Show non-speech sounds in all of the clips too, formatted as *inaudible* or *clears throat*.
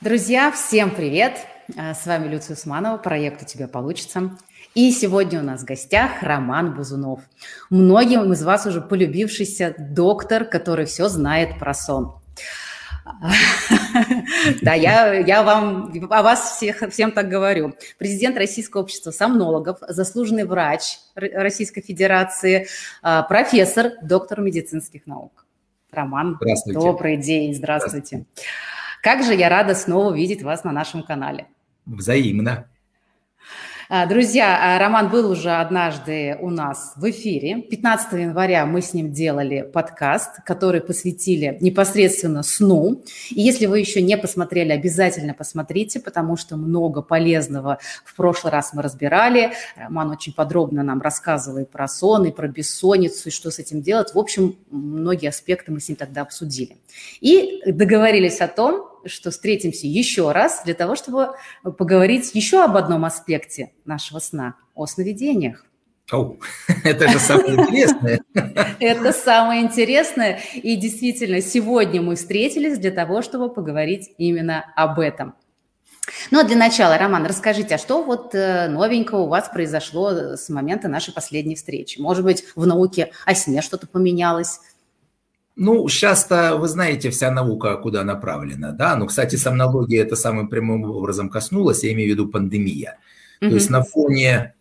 Друзья, всем привет! А, с вами Люция Усманова, проект «У тебя получится». И сегодня у нас в гостях Роман Бузунов. Многим из вас уже полюбившийся доктор, который все знает про сон. *laughs* Да, я, я вам, о вас всех, всем так говорю. Президент Российского общества сомнологов, заслуженный врач Российской Федерации, а, профессор, доктор медицинских наук. Роман, добрый день, здравствуйте. здравствуйте. Как же я рада снова видеть вас на нашем канале. Взаимно. А, друзья, а, Роман был уже однажды у нас в эфире. 15 января мы с ним делали подкаст, который посвятили непосредственно сну. И если вы еще не посмотрели, обязательно посмотрите, потому что много полезного в прошлый раз мы разбирали. Роман очень подробно нам рассказывал и про сон, и про бессонницу, и что с этим делать. В общем, многие аспекты мы с ним тогда обсудили. И договорились о том, что встретимся еще раз для того, чтобы поговорить еще об одном аспекте нашего сна – о сновидениях. Оу, *laughs* это же самое интересное. *laughs* Это самое интересное. И действительно, сегодня мы встретились для того, чтобы поговорить именно об этом. Ну, а для начала, Роман, расскажите, а что вот э, новенького у вас произошло с момента нашей последней встречи? Может быть, в науке о сне что-то поменялось? Ну, сейчас-то, вы знаете, вся наука куда направлена, да? Ну, кстати, сомнология это самым прямым образом коснулась, я имею в виду пандемия. Mm-hmm. То есть на фоне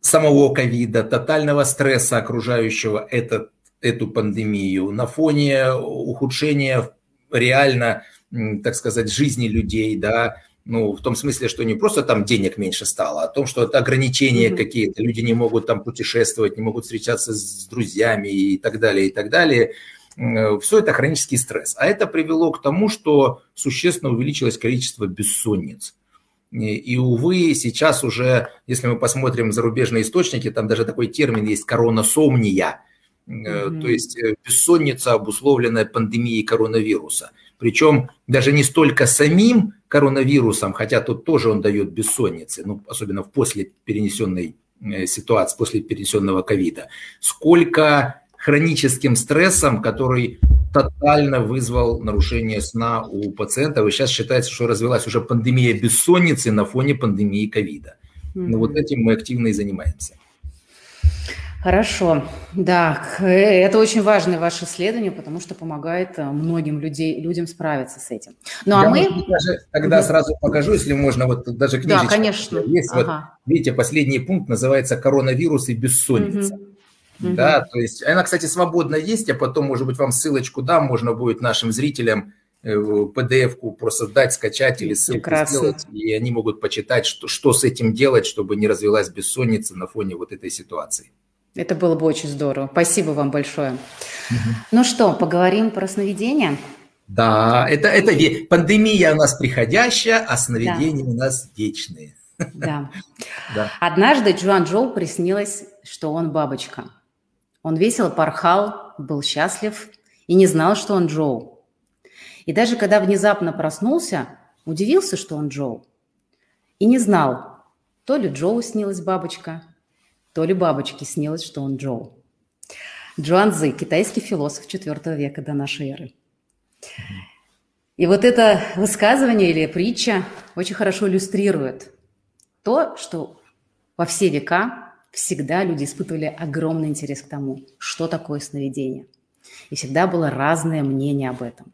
самого ковида, тотального стресса окружающего этот, эту пандемию, на фоне ухудшения реально, так сказать, жизни людей, да, ну, в том смысле, что не просто там денег меньше стало, а о том, что это ограничения mm-hmm. какие-то, люди не могут там путешествовать, не могут встречаться с друзьями и так далее, и так далее. Э, Все это хронический стресс. А это привело к тому, что существенно увеличилось количество бессонниц. И, увы, сейчас уже, если мы посмотрим зарубежные источники, там даже такой термин есть коронасомния, mm-hmm. то есть э, бессонница, обусловленная пандемией коронавируса. Причем даже не столько самим коронавирусом, хотя тут тоже он дает бессонницы, ну, особенно в после перенесенной э, ситуации, после перенесенного ковида, сколько хроническим стрессом, который тотально вызвал нарушение сна у пациентов. И сейчас считается, что развелась уже пандемия бессонницы на фоне пандемии ковида. Ну, вот этим мы активно и занимаемся. Хорошо, да, это очень важное ваше исследование, потому что помогает э, многим людей, людям справиться с этим. Ну а Я, мы... Даже тогда сразу покажу, если можно, вот даже книжечка. Да, конечно. Есть ага. вот, видите, последний пункт называется «Коронавирус и бессонница». Угу. Да, то есть она, кстати, свободно есть, я потом, может быть, вам ссылочку дам, можно будет нашим зрителям PDF-ку э, просто дать, скачать или ссылку Прекрасно. сделать, и они могут почитать, что, что с этим делать, чтобы не развелась бессонница на фоне вот этой ситуации. Это было бы очень здорово. Спасибо вам большое. Угу. Ну что, поговорим про сновидения? Да, это, это пандемия у нас приходящая, а сновидения да. у нас вечные. Да. *laughs* да. Однажды Джоан Джоу приснилось, что он бабочка. Он весело порхал, был счастлив и не знал, что он Джоу. И даже когда внезапно проснулся, удивился, что он Джоу. И не знал, то ли Джоу снилась бабочка, то ли бабочке снилось, что он Джоу. Джоан Цзы, китайский философ IV века до нашей эры. И вот это высказывание или притча очень хорошо иллюстрирует то, что во все века всегда люди испытывали огромный интерес к тому, что такое сновидение. И всегда было разное мнение об этом.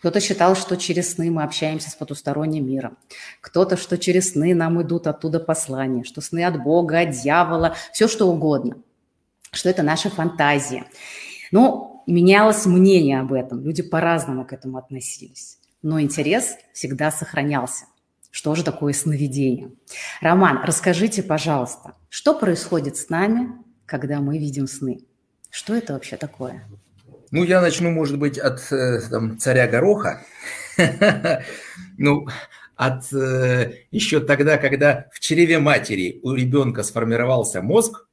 Кто-то считал, что через сны мы общаемся с потусторонним миром. Кто-то, что через сны нам идут оттуда послания, что сны от Бога, от дьявола, все что угодно. Что это наша фантазия. Ну, менялось мнение об этом. Люди по-разному к этому относились. Но интерес всегда сохранялся. Что же такое сновидение? Роман, расскажите, пожалуйста, что происходит с нами, когда мы видим сны? Что это вообще такое? Ну, я начну, может быть, от э, там, царя Гороха. *laughs* Ну, от э, еще тогда, когда в чреве матери у ребенка сформировался мозг,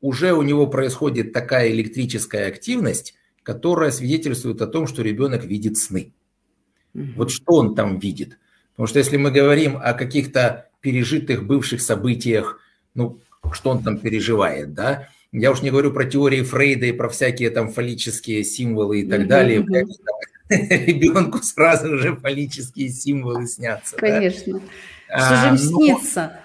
уже у него происходит такая электрическая активность, которая свидетельствует о том, что ребенок видит сны. Вот что он там видит? Потому что если мы говорим о каких-то пережитых бывших событиях, ну, что он там переживает, да, я уж не говорю про теории Фрейда и про всякие там фаллические символы и так mm-hmm. далее, *laughs* ребенку сразу же фаллические символы снятся. Конечно. Да? Что же им а, снится?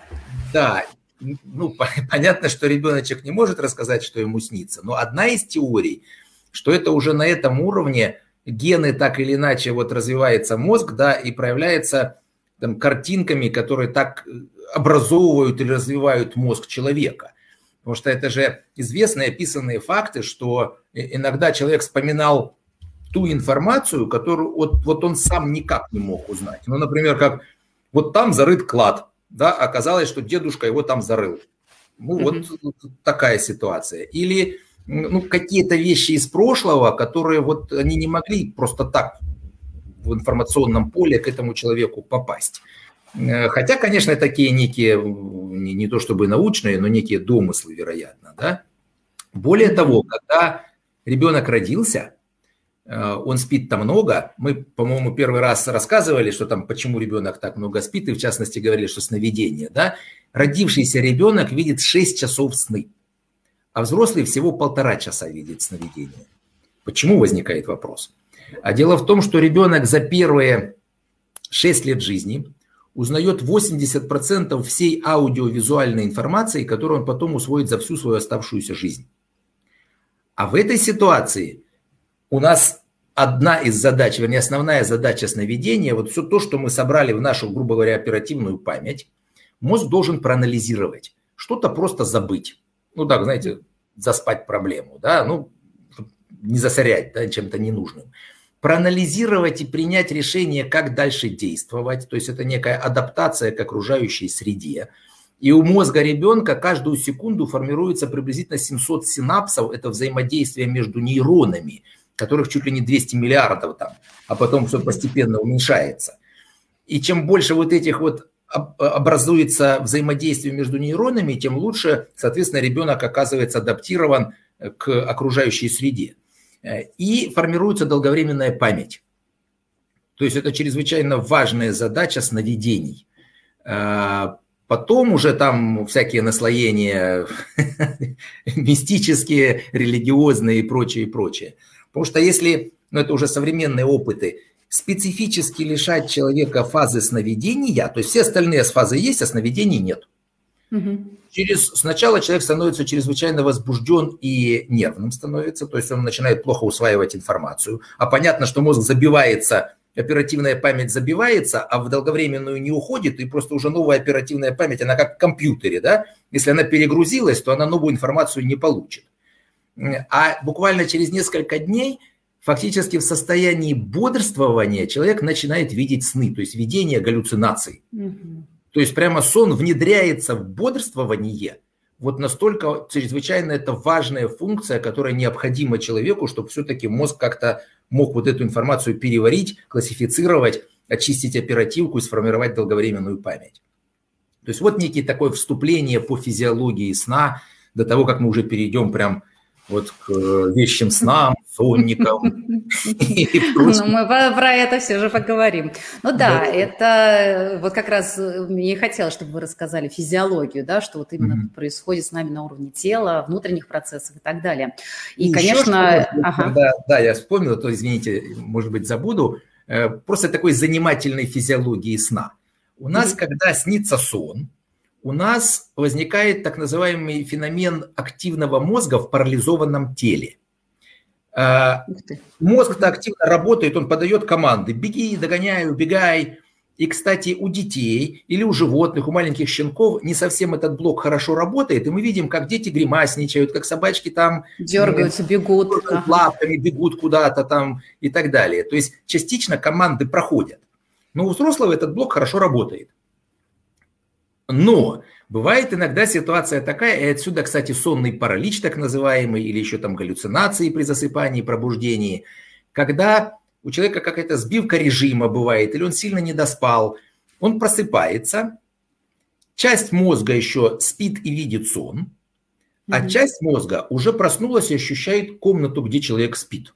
Да, ну, *laughs* понятно, что ребеночек не может рассказать, что ему снится, но одна из теорий, что это уже на этом уровне гены так или иначе вот развивается мозг, да, и проявляется там, картинками, которые так э, образовывают или развивают мозг человека. Потому что это же известные описанные факты, что иногда человек вспоминал ту информацию, которую вот, вот он сам никак не мог узнать. Ну, например, как вот там зарыт клад, да, оказалось, что дедушка его там зарыл. Ну, mm-hmm. вот такая ситуация. Или ну, какие-то вещи из прошлого, которые вот они не могли просто так в информационном поле к этому человеку попасть. Э, хотя, конечно, такие некие, не, не то чтобы научные, но некие домыслы, вероятно. Да? Более того, когда ребенок родился, э, он спит там много. Мы, по-моему, первый раз рассказывали, что там, почему ребенок так много спит, и в частности говорили, что сновидение. Да? Родившийся ребенок видит 6 часов сны а взрослый всего полтора часа видит сновидение. Почему возникает вопрос? А дело в том, что ребенок за первые 6 лет жизни узнает 80% всей аудиовизуальной информации, которую он потом усвоит за всю свою оставшуюся жизнь. А в этой ситуации у нас одна из задач, вернее, основная задача сновидения, вот все то, что мы собрали в нашу, грубо говоря, оперативную память, мозг должен проанализировать, что-то просто забыть. Ну так, знаете, заспать проблему, да, ну, не засорять да, чем-то ненужным. Проанализировать и принять решение, как дальше действовать, то есть это некая адаптация к окружающей среде. И у мозга ребенка каждую секунду формируется приблизительно 700 синапсов, это взаимодействие между нейронами, которых чуть ли не 200 миллиардов там, а потом все постепенно уменьшается. И чем больше вот этих вот образуется взаимодействие между нейронами, тем лучше, соответственно, ребенок оказывается адаптирован к окружающей среде. И формируется долговременная память. То есть это чрезвычайно важная задача сновидений. А, потом уже там всякие наслоения *laughs* мистические, религиозные и прочее, и прочее. Потому что если, ну это уже современные опыты, специфически лишать человека фазы сновидения, то есть все остальные фазы есть, а сновидений нет. Угу. Через, сначала человек становится чрезвычайно возбужден и нервным становится, то есть он начинает плохо усваивать информацию. А понятно, что мозг забивается, оперативная память забивается, а в долговременную не уходит, и просто уже новая оперативная память, она как в компьютере, да? Если она перегрузилась, то она новую информацию не получит. А буквально через несколько дней фактически в состоянии бодрствования человек начинает видеть сны, то есть видение галлюцинаций. Угу. То есть прямо сон внедряется в бодрствование. Вот настолько чрезвычайно это важная функция, которая необходима человеку, чтобы все-таки мозг как-то мог вот эту информацию переварить, классифицировать, очистить оперативку и сформировать долговременную память. То есть вот некие такое вступление по физиологии сна, до того, как мы уже перейдем прям вот к э, вещим снам, сонникам. *laughs* Ну, мы про это все же поговорим. Ну да, это вот как раз э, мне хотелось, чтобы вы рассказали физиологию, да, что вот именно происходит с нами на уровне тела, внутренних процессов и так далее. И, конечно... Да, я вспомнил, то, извините, может быть, забуду, э, просто такой занимательной физиологии сна. У нас, когда снится сон, у нас возникает так называемый феномен активного мозга в парализованном теле. А, мозг-то активно работает, он подает команды «беги, догоняй, убегай». И, кстати, у детей или у животных, у маленьких щенков не совсем этот блок хорошо работает, и мы видим, как дети гримасничают, как собачки там... Дергаются, бегут. Лапками бегут куда-то там и так далее. То есть частично команды проходят. Но у взрослого этот блок хорошо работает. Но бывает иногда ситуация такая, и отсюда, кстати, сонный паралич так называемый, или еще там галлюцинации при засыпании, пробуждении, когда у человека какая-то сбивка режима бывает, или он сильно не доспал, он просыпается, часть мозга еще спит и видит сон, а часть мозга уже проснулась и ощущает комнату, где человек спит.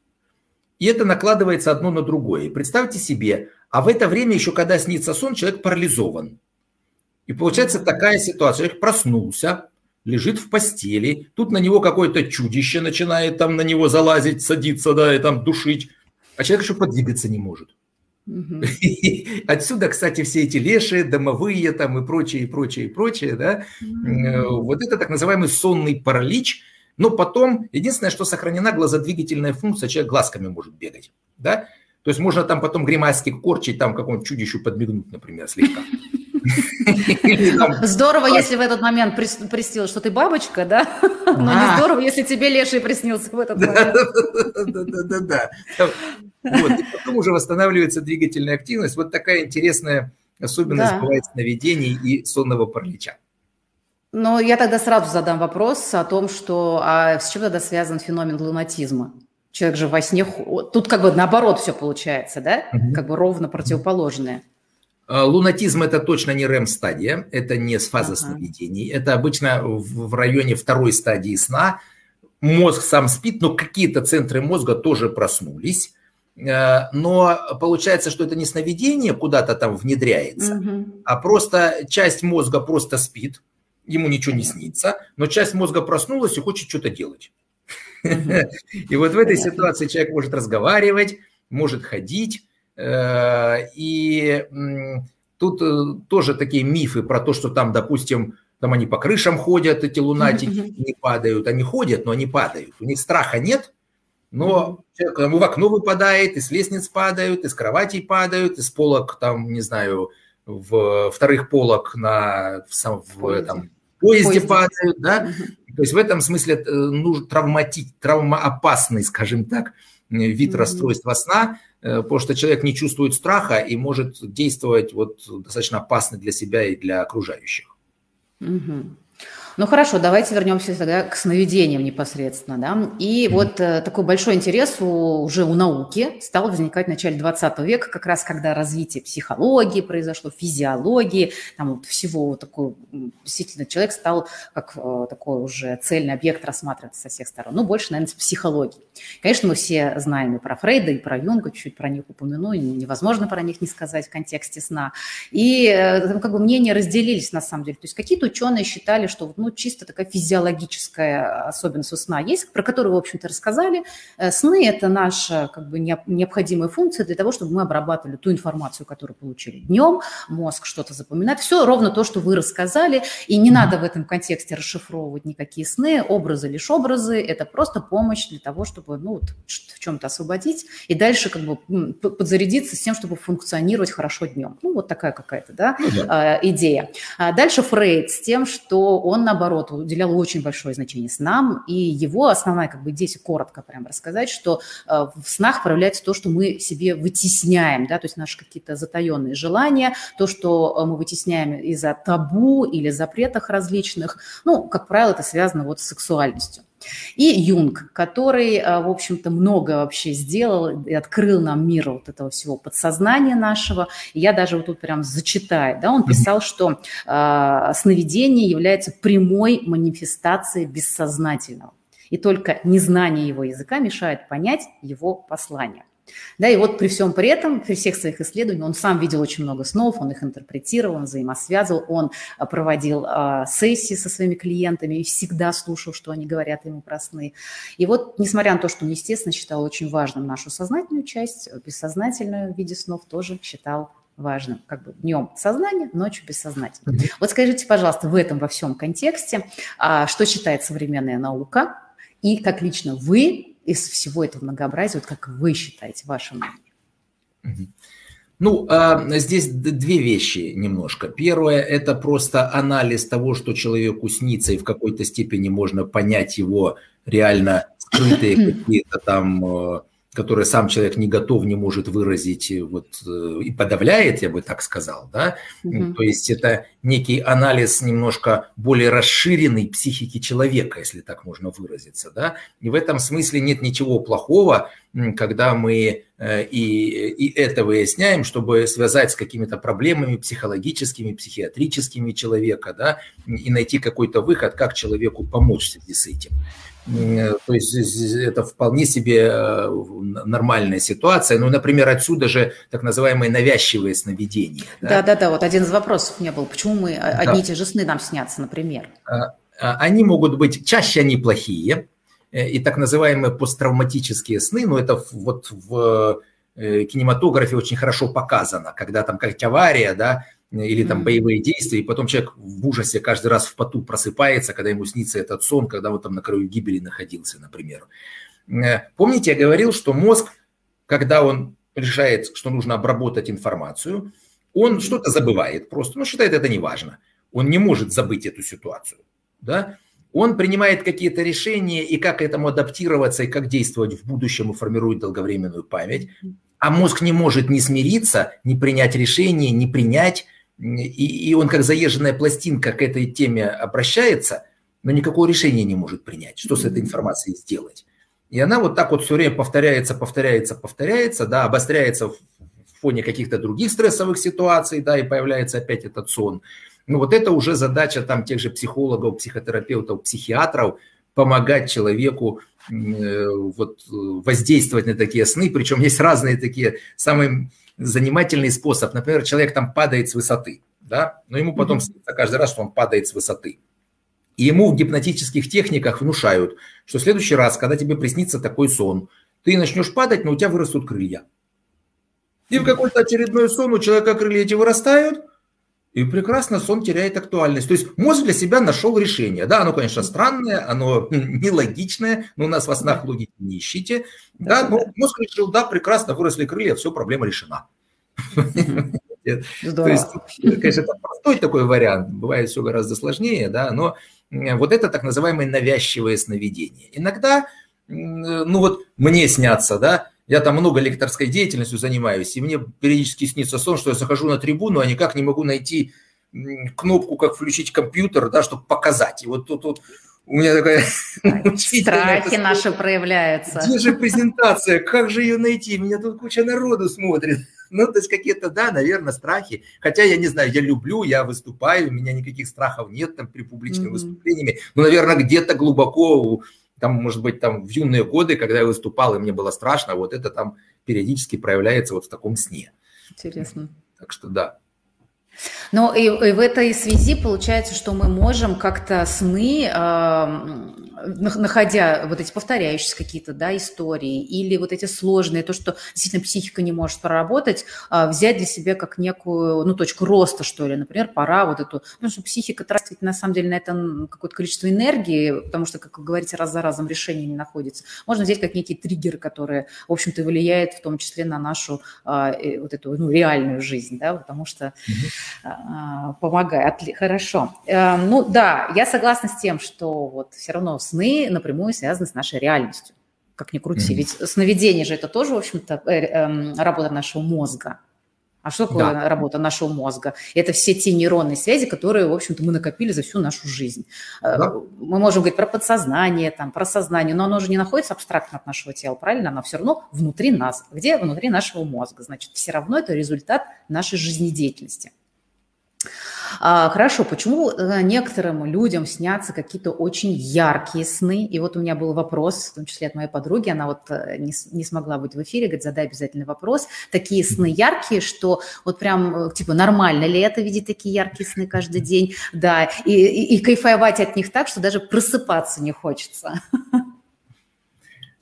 И это накладывается одно на другое. представьте себе, а в это время еще, когда снится сон, человек парализован. И получается такая ситуация. Человек проснулся, лежит в постели, тут на него какое-то чудище начинает там на него залазить, садиться, да, и там душить. а человек еще подвигаться не может. Угу. *laughs* Отсюда, кстати, все эти леши, домовые там и прочее, и прочее, и прочее, да, угу. вот это так называемый сонный паралич, но потом, единственное, что сохранена глазодвигательная функция, человек глазками может бегать, да, то есть можно там потом гримаски корчить, там какому-нибудь чудищу подмигнуть, например, слегка. *laughs* Здорово, если в этот момент приснилось, что ты бабочка, да? *laughs* Но не здорово, если тебе леший приснился в этот момент. *laughs* Да-да-да. Вот, и потом уже восстанавливается двигательная активность. Вот такая интересная особенность бывает сновидений и сонного паралича. Но я тогда сразу задам вопрос о том, что а с чем тогда связан феномен лунатизма? Человек же во сне... Тут как бы наоборот все получается, да? Угу. Как бы ровно противоположное. А, лунатизм – это точно не РЭМ-стадия, это не фаза ага. сновидений. Это обычно в районе второй стадии сна. Мозг сам спит, но какие-то центры мозга тоже проснулись. Э, но получается, что это не сновидение куда-то там внедряется, угу. а просто часть мозга просто спит, ему ничего не снится, но часть мозга проснулась и хочет что-то делать. *laughs* И вот в этой ситуации человек может разговаривать, может ходить, Э, и тут э, тоже такие мифы про то, что там, допустим, там они по крышам ходят, эти лунатики, не падают. Они ходят, но они падают. У них страха нет, но человек там, в окно выпадает, из лестниц падают, из кроватей падают, из полок, там, не знаю, в вторых полок на, в, в, в этом, поезде, поезде. падают, да. То есть в этом смысле э, ну, травмати, травмоопасный, скажем так, вид расстройства сна, Э, потому что человек не чувствует страха и может действовать вот достаточно опасно для себя и для окружающих. Угу. Ну хорошо, давайте вернемся тогда к сновидениям непосредственно. Да? И вот э, такой большой интерес у, уже у науки стал возникать в начале 20 века, как раз когда развитие психологии произошло, физиологии, там вот всего вот такой, действительно, человек стал как э, такой уже цельный объект рассматриваться со всех сторон. Ну, больше, наверное, с психологии. Конечно, мы все знаем и про Фрейда, и про Юнга, чуть-чуть про них упомяну, невозможно про них не сказать в контексте сна. И э, как бы мнения разделились на самом деле. То есть какие-то ученые считали, что ну, чисто такая физиологическая особенность у сна есть, про которую, в общем-то, рассказали. Э, сны – это наша как бы необходимая функция для того, чтобы мы обрабатывали ту информацию, которую получили днем, мозг что-то запоминает. Все ровно то, что вы рассказали, и не надо в этом контексте расшифровывать никакие сны, образы лишь образы, это просто помощь для того, чтобы ну, вот, в чем-то освободить и дальше как бы подзарядиться с тем, чтобы функционировать хорошо днем. Ну, вот такая какая-то да, ну, да. Э, идея. А дальше Фрейд с тем, что он, наоборот, уделял очень большое значение снам, и его основная, как бы, здесь коротко прям рассказать, что э, в снах проявляется то, что мы себе вытесняем, да, то есть наши какие-то затаенные желания, то, что э, мы вытесняем из-за табу или запретах различных, ну, как правило, это связано вот с сексуальностью. И Юнг, который, э, в общем-то, много вообще сделал и открыл нам мир вот этого всего подсознания нашего. И я даже вот тут прям зачитаю. Да, он писал, что э, сновидение является прямой манифестацией бессознательного. И только незнание его языка мешает понять его послание. Да, и вот при всем при этом, при всех своих исследованиях, он сам видел очень много снов, он их интерпретировал, он взаимосвязывал, он а, проводил э, сессии со своими клиентами и всегда слушал, что они говорят ему про сны. И вот, несмотря на то, что он, естественно, считал очень важным нашу сознательную часть, бессознательную в виде снов тоже считал важным. Как бы днем сознание, ночью бессознательно. Mm-hmm. Вот скажите, пожалуйста, в этом во всем контексте, а, что считает современная наука, и как лично вы из всего этого многообразия, вот как вы считаете, ваше мнение? Ну, а, здесь две вещи немножко. Первое – это просто анализ того, что человеку снится, и в какой-то степени можно понять его реально скрытые *coughs* какие-то там э, которое сам человек не готов, не может выразить э, вот, э, и подавляет, я бы так сказал. Да? Mm-hmm. То есть это некий анализ немножко более расширенной психики человека, если так можно выразиться. Да? И в этом смысле нет ничего плохого, когда мы э, и, и это выясняем, чтобы связать с какими-то проблемами психологическими, психиатрическими человека, да, и найти какой-то выход, как человеку помочь в связи с этим. То есть это вполне себе э, нормальная ситуация. Ну, например, отсюда же так называемые навязчивые сновидения. Да, да, да. Вот один из вопросов не был. Почему мы одни да. и те же сны нам снятся, например? А, а, они могут быть, чаще они плохие, и так называемые посттравматические сны, ну это вот в кинематографе очень хорошо показано, когда там как авария, да, или там боевые действия, и потом человек в ужасе каждый раз в поту просыпается, когда ему снится этот сон, когда он там на краю гибели находился, например. Помните, я говорил, что мозг, когда он решает, что нужно обработать информацию, он что-то забывает просто, но считает это неважно. Он не может забыть эту ситуацию. Да? Он принимает какие-то решения, и как этому адаптироваться, и как действовать в будущем, и формирует долговременную память. А мозг не может не смириться, не принять решение, не принять, и, и он как заезженная пластинка к этой теме обращается, но никакого решения не может принять, что с этой информацией сделать. И она вот так вот все время повторяется, повторяется, повторяется, да, обостряется в фоне каких-то других стрессовых ситуаций, да, и появляется опять этот сон. Ну вот это уже задача там тех же психологов, психотерапевтов, психиатров, помогать человеку э, вот, воздействовать на такие сны. Причем есть разные такие, самый занимательный способ. Например, человек там падает с высоты, да, но ему потом снится каждый раз, что он падает с высоты. И ему в гипнотических техниках внушают, что в следующий раз, когда тебе приснится такой сон, ты начнешь падать, но у тебя вырастут крылья. И в какой-то очередной сон у человека крылья эти вырастают, и прекрасно сон теряет актуальность. То есть мозг для себя нашел решение. Да, оно, конечно, странное, оно *laughs* нелогичное, но у нас во снах логики не ищите. Да, но мозг решил, да, прекрасно, выросли крылья, все, проблема решена. *laughs* То есть, конечно, это простой такой вариант, бывает все гораздо сложнее, да, но вот это так называемое навязчивое сновидение. Иногда, ну вот мне снятся, да, я там много лекторской деятельностью занимаюсь, и мне периодически снится сон, что я захожу на трибуну, а никак не могу найти кнопку, как включить компьютер, да, чтобы показать. И вот тут, тут у меня такая... *laughs* Страхи наши проявляются. Где же презентация? Как же ее найти? Меня тут куча народу смотрит. *laughs* Ну, то есть какие-то, да, наверное, страхи. Хотя я не знаю, я люблю, я выступаю, у меня никаких страхов нет там при публичных mm-hmm. выступлениями. Ну, наверное, где-то глубоко, там, может быть, там в юные годы, когда я выступал, и мне было страшно, вот это там периодически проявляется вот в таком сне. Интересно. Так что да. Но и, и в этой связи получается, что мы можем как-то сны, э, находя вот эти повторяющиеся какие-то да, истории или вот эти сложные, то, что действительно психика не может проработать, э, взять для себя как некую ну, точку роста, что ли. Например, пора вот эту... Ну, что психика тратит на самом деле на это какое-то количество энергии, потому что, как вы говорите, раз за разом решение не находится. Можно взять как некие триггеры, которые, в общем-то, влияют в том числе на нашу э, вот эту ну, реальную жизнь, да, потому что... А, помогает. Хорошо. Э, ну да, я согласна с тем, что вот все равно сны напрямую связаны с нашей реальностью. Как ни крути. Mm-hmm. Ведь сновидение же это тоже, в общем-то, э, эм, работа нашего мозга. А что такое да. работа нашего мозга? Это все те нейронные связи, которые, в общем-то, мы накопили за всю нашу жизнь. Э, да. Мы можем говорить про подсознание, там, про сознание, но оно же не находится абстрактно от нашего тела, правильно? Оно все равно внутри нас. Где? Внутри нашего мозга. Значит, все равно это результат нашей жизнедеятельности. А, хорошо, почему э, некоторым людям снятся какие-то очень яркие сны? И вот у меня был вопрос, в том числе от моей подруги, она вот э, не, не смогла быть в эфире, говорит, задай обязательно вопрос. Такие сны яркие, что вот прям, э, типа, нормально ли это видеть такие яркие сны каждый день? Да, и, и, и кайфовать от них так, что даже просыпаться не хочется. *laughs*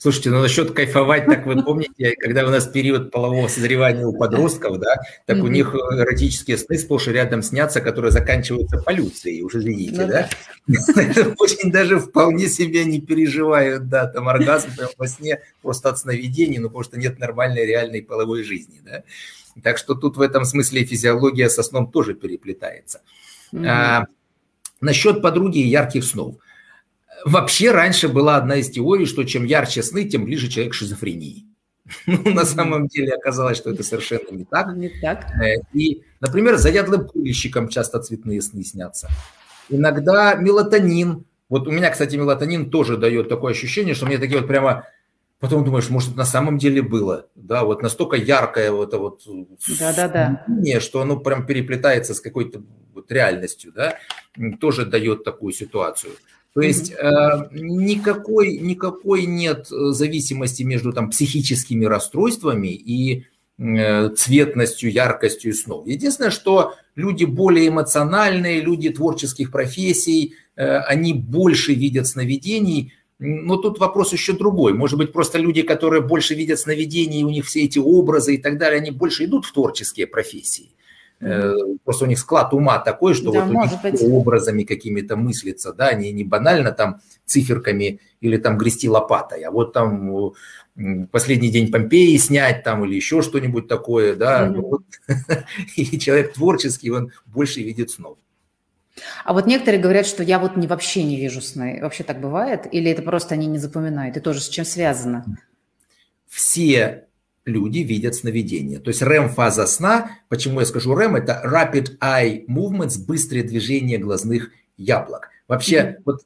Слушайте, ну насчет кайфовать, так вы помните, *laughs* когда у нас период полового созревания у подростков, да, так mm-hmm. у них эротические сны сплошь и рядом снятся, которые заканчиваются полюцией, уже видите, ну, да? *laughs* Очень даже вполне себе не переживают, да, там оргазм во сне просто от сновидений, ну потому что нет нормальной реальной половой жизни, да. Так что тут в этом смысле физиология со сном тоже переплетается. А, насчет подруги и ярких снов – Вообще раньше была одна из теорий, что чем ярче сны, тем ближе человек к шизофрении. *laughs* Ну, на самом деле оказалось, что это совершенно не так. Не так. Э, и, например, заядлым курильщикам часто цветные сны снятся. Иногда мелатонин. Вот у меня, кстати, мелатонин тоже дает такое ощущение, что мне такие вот прямо... Потом думаешь, может, это на самом деле было. Да, вот настолько яркое вот это вот... Да-да-да. Что оно прям переплетается с какой-то вот реальностью, да, тоже дает такую ситуацию. То есть э, никакой, никакой нет э, зависимости между там, психическими расстройствами и э, цветностью, яркостью снов. Единственное, что люди более эмоциональные, люди творческих профессий, э, они больше видят сновидений, Но тут вопрос еще другой. Может быть, просто люди, которые больше видят сновидения, и у них все эти образы и так далее, они больше идут в творческие профессии. Mm-hmm. Просто у них склад ума такой, что да, вот у них быть. образами какими-то мыслится, да, они не банально там циферками или там грести лопатой, а вот там последний день Помпеи снять там или еще что-нибудь такое, да, mm-hmm. вот, *laughs* и человек творческий, он больше видит снов. А вот некоторые говорят, что я вот не, вообще не вижу сны. Вообще так бывает? Или это просто они не запоминают? И тоже с чем связано? Все люди видят сновидения. То есть REM-фаза сна, почему я скажу REM, это Rapid Eye Movements, быстрые движения глазных яблок. Вообще, mm-hmm. вот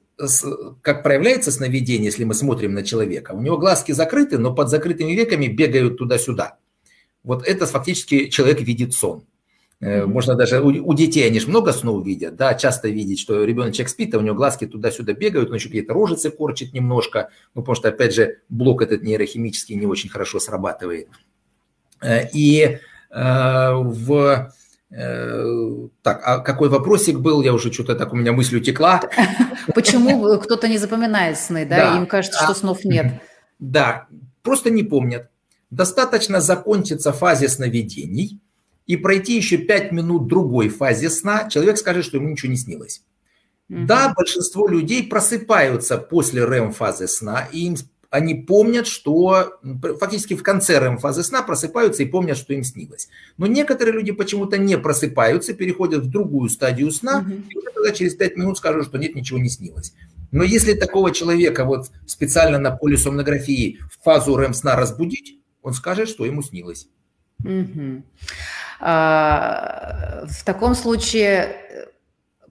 как проявляется сновидение, если мы смотрим на человека, у него глазки закрыты, но под закрытыми веками бегают туда-сюда. Вот это фактически человек видит сон. Mm-hmm. Можно даже у, у детей, они же много снов видят, да, часто видеть, что ребеночек спит, а у него глазки туда-сюда бегают, он еще какие-то рожицы корчит немножко, ну, потому что, опять же, блок этот нейрохимический не очень хорошо срабатывает. Э, и э, в... Э, так, а какой вопросик был? Я уже что-то так, у меня мысль утекла. *laughs* Почему кто-то не запоминает сны, да? Им кажется, что снов нет. *laughs* Да, просто не помнят. Достаточно закончиться фазе сновидений – и пройти еще 5 минут другой фазе сна, человек скажет, что ему ничего не снилось. Угу. Да, большинство людей просыпаются после REM-фазы сна, и им, они помнят, что фактически в конце REM-фазы сна просыпаются и помнят, что им снилось. Но некоторые люди почему-то не просыпаются, переходят в другую стадию сна, угу. и уже тогда через 5 минут скажут, что нет, ничего не снилось. Но если такого человека вот специально на полисомнографии в фазу REM-сна разбудить, он скажет, что ему снилось. Угу. А, в таком случае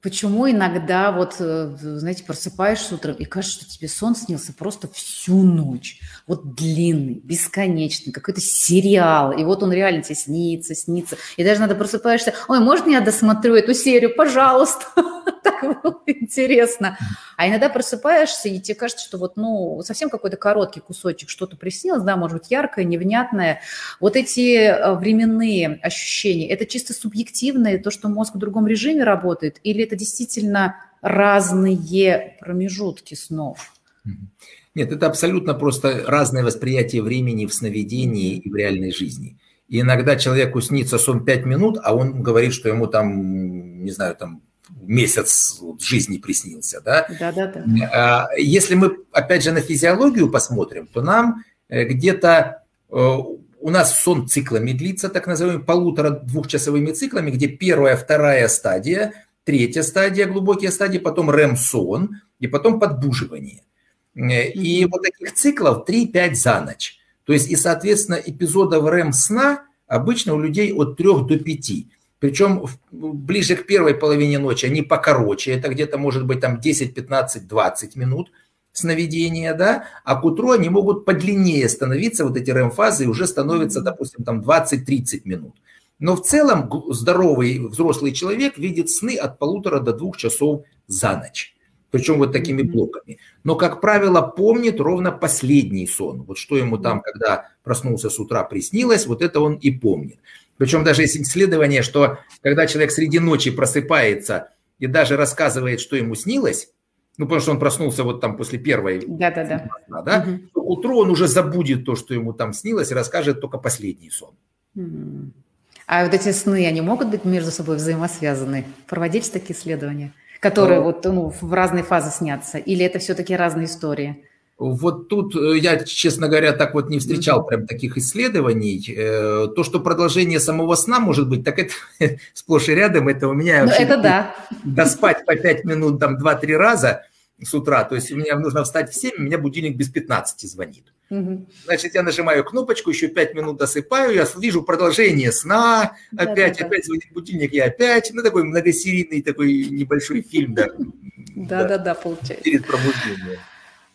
Почему иногда вот, э, знаете, просыпаешься утром и кажется, что тебе сон снился просто всю ночь. Вот длинный, бесконечный, какой-то сериал. И вот он реально тебе снится, снится. И даже надо просыпаешься, ой, можно я досмотрю эту серию, пожалуйста? *laughs* Так было интересно. А иногда просыпаешься, и тебе кажется, что вот, ну, совсем какой-то короткий кусочек, что-то приснилось, да, может быть, яркое, невнятное. Вот эти э, временные ощущения, это чисто субъективное, то, что мозг в другом режиме работает, или это действительно разные промежутки снов? Нет, это абсолютно просто разное восприятие времени в сновидении и в реальной жизни. И иногда человеку снится сон 5 минут, а он говорит, что ему там, не знаю, там месяц жизни приснился, да? Да, да, да. Если мы, опять же, на физиологию посмотрим, то нам э, где-то э, у нас сон циклами длится, так называемыми полутора-двухчасовыми циклами, где первая, вторая стадия третья стадия, глубокие стадии, потом REM-сон и потом подбуживание. Э, и вот таких циклов 3-5 за ночь. То есть, и, соответственно, эпизодов REM-сна обычно у людей от 3 до 5. Причем ближе к первой половине ночи они покороче, это где-то может быть там 10, 15, 20 минут сновидения, да, а к утру они могут подлиннее становиться, вот эти REM-фазы уже становятся, допустим, там 20-30 минут. Но в целом здоровый взрослый человек видит сны от полутора до двух часов за ночь. Причем вот такими блоками. Но, как правило, помнит ровно последний сон. Вот что ему там, когда проснулся с утра, приснилось, вот это он и помнит. Причем даже есть исследование, что когда человек среди ночи просыпается и даже рассказывает, что ему снилось, ну, потому что он проснулся вот там после первой, да, да, да. Угу. то утру он уже забудет то, что ему там снилось, и расскажет только последний сон. Угу. А вот эти сны, они могут быть между собой взаимосвязаны? Проводить такие исследования, которые Но... вот ну, в разные фазы снятся? Или это все-таки разные истории? Вот тут э, я, честно говоря, так вот не встречал прям таких исследований. Э, то, что продолжение самого сна может быть, так это *laughs* сплошь и рядом. Это у меня... Ну, это да. Доспать по 5 минут, там, 2-3 раза с утра. То есть у меня нужно встать в 7, у меня будильник без 15 звонит. Значит, я нажимаю кнопочку, еще 5 минут досыпаю, я вижу продолжение сна, опять, да, опять звонит будильник, я опять, ну, такой многосерийный такой небольшой фильм, да. Да-да-да, получается. Перед пробуждением.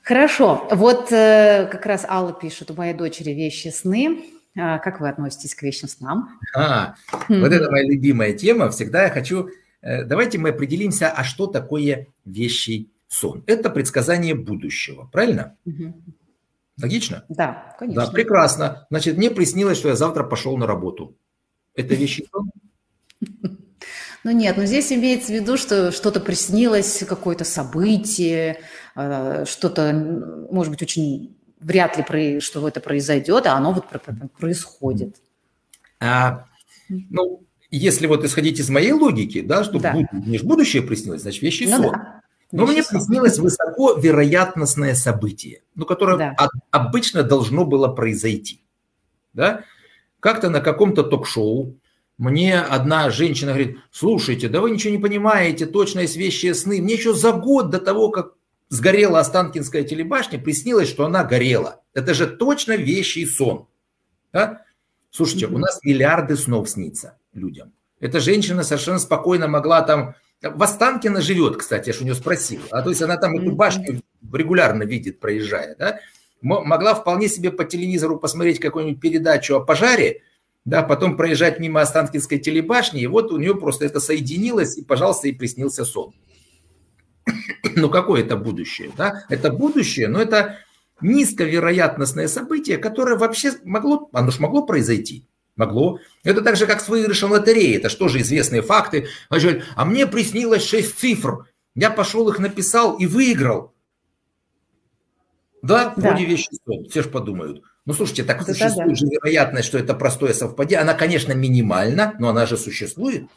Хорошо, вот э, как раз Алла пишет, у моей дочери вещи сны. А, как вы относитесь к вечным снам? А, вот это моя любимая тема. Всегда я хочу... Э, давайте мы определимся, а что такое вещий сон? Это предсказание будущего, правильно? Угу. Логично? Да, конечно. Да, прекрасно. Значит, мне приснилось, что я завтра пошел на работу. Это вещи *laughs* Ну нет, но здесь имеется в виду, что что-то приснилось, какое-то событие, э, что-то, может быть, очень вряд ли, что это произойдет, а оно вот происходит. А, ну, если вот исходить из моей логики, да, что да. мне же будущее приснилось, значит, вещи ну, сон. Да. Но мне приснилось высоко вероятностное событие, ну, которое да. обычно должно было произойти. Да? Как-то на каком-то ток-шоу мне одна женщина говорит, слушайте, да вы ничего не понимаете, точно есть вещи сны. Мне еще за год до того, как сгорела Останкинская телебашня, приснилось, что она горела. Это же точно вещи и сон. Да? Слушайте, у нас миллиарды снов снится людям. Эта женщина совершенно спокойно могла там... В Останкино живет, кстати, я же у нее спросил. А то есть она там эту башню регулярно видит, проезжая. Да? Могла вполне себе по телевизору посмотреть какую-нибудь передачу о пожаре, да, потом проезжать мимо Останкинской телебашни, и вот у нее просто это соединилось, и, пожалуйста, и приснился сон. *coughs* Ну, какое это будущее? Да? Это будущее, но это низковероятностное событие, которое вообще могло, оно же могло произойти. Могло. Это так же, как с выигрышем лотереи. Это что же известные факты. А мне приснилось 6 цифр. Я пошел их написал и выиграл. Да, да. вроде вещи Все же подумают. Ну, слушайте, так это существует да. же вероятность, что это простое совпадение. Она, конечно, минимальна, но она же существует.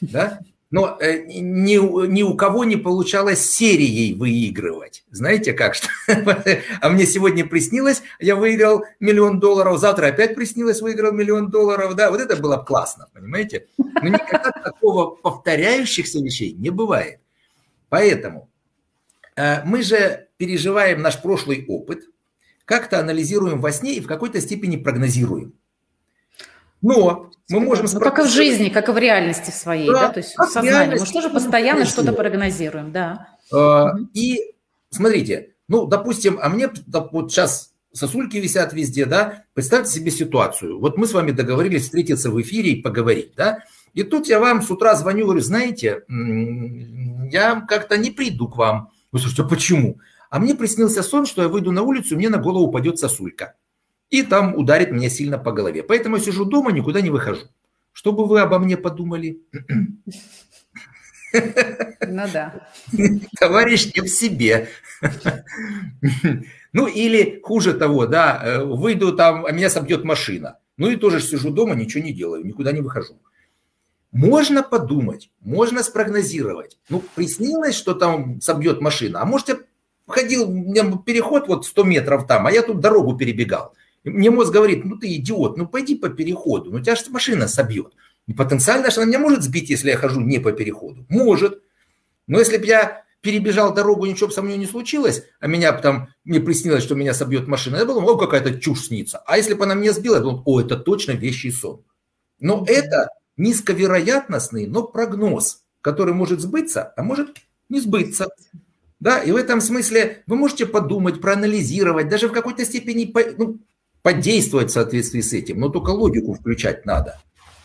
Да? Но э, ни, ни у кого не получалось серией выигрывать. Знаете как? Что? *laughs* а мне сегодня приснилось, я выиграл миллион долларов, завтра опять приснилось, выиграл миллион долларов. Да, вот это было классно, понимаете? Но никогда такого повторяющихся вещей не бывает. Поэтому э, мы же переживаем наш прошлый опыт, как-то анализируем во сне и в какой-то степени прогнозируем. Но мы можем... Ну, как и в жизни, как и в реальности своей, да, да? то есть в сознании. Мы же тоже постоянно что-то прогнозируем, да. А, и смотрите, ну, допустим, а мне вот сейчас сосульки висят везде, да, представьте себе ситуацию. Вот мы с вами договорились встретиться в эфире и поговорить, да, и тут я вам с утра звоню, говорю, знаете, я как-то не приду к вам. Вы слушайте, а почему? А мне приснился сон, что я выйду на улицу, мне на голову упадет сосулька и там ударит меня сильно по голове. Поэтому я сижу дома, никуда не выхожу. Что бы вы обо мне подумали? Ну да. Товарищ не в себе. Ну или хуже того, да, э, выйду там, а меня собьет машина. Ну и тоже сижу дома, ничего не делаю, никуда не выхожу. Можно подумать, можно спрогнозировать. Ну, приснилось, что там собьет машина. А может, я ходил, у меня переход вот 100 метров там, а я тут дорогу перебегал. Мне мозг говорит, ну ты идиот, ну пойди по переходу, ну тебя же машина собьет. Потенциально что она меня может сбить, если я хожу не по переходу. Может. Но если бы я перебежал дорогу, ничего бы со мной не случилось, а меня там, мне приснилось, что меня собьет машина, я думал, о, какая-то чушь снится. А если бы она меня сбила, я думал, о, это точно вещий сон. Но это низковероятностный, но прогноз, который может сбыться, а может не сбыться. Да, и в этом смысле вы можете подумать, проанализировать, даже в какой-то степени ну, подействовать в соответствии с этим, но только логику включать надо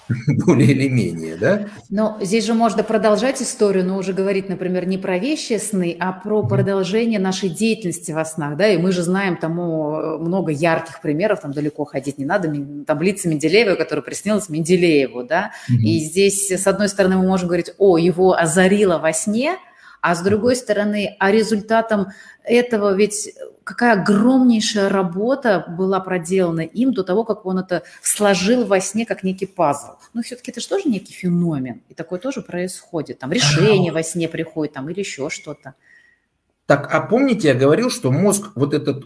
*laughs* более или менее, да? Но здесь же можно продолжать историю, но уже говорить, например, не про вещи сны, а про продолжение нашей деятельности во снах, да, и мы же знаем тому много ярких примеров, там далеко ходить не надо, таблица Менделеева, которая приснилась Менделееву, да, mm и здесь, с одной стороны, мы можем говорить, о, его озарило во сне, а с другой стороны, а результатом этого ведь какая огромнейшая работа была проделана им до того, как он это сложил во сне как некий пазл. Но все-таки это же тоже некий феномен, и такое тоже происходит. Там решение во сне приходит там, или еще что-то. Так, а помните, я говорил, что мозг вот этот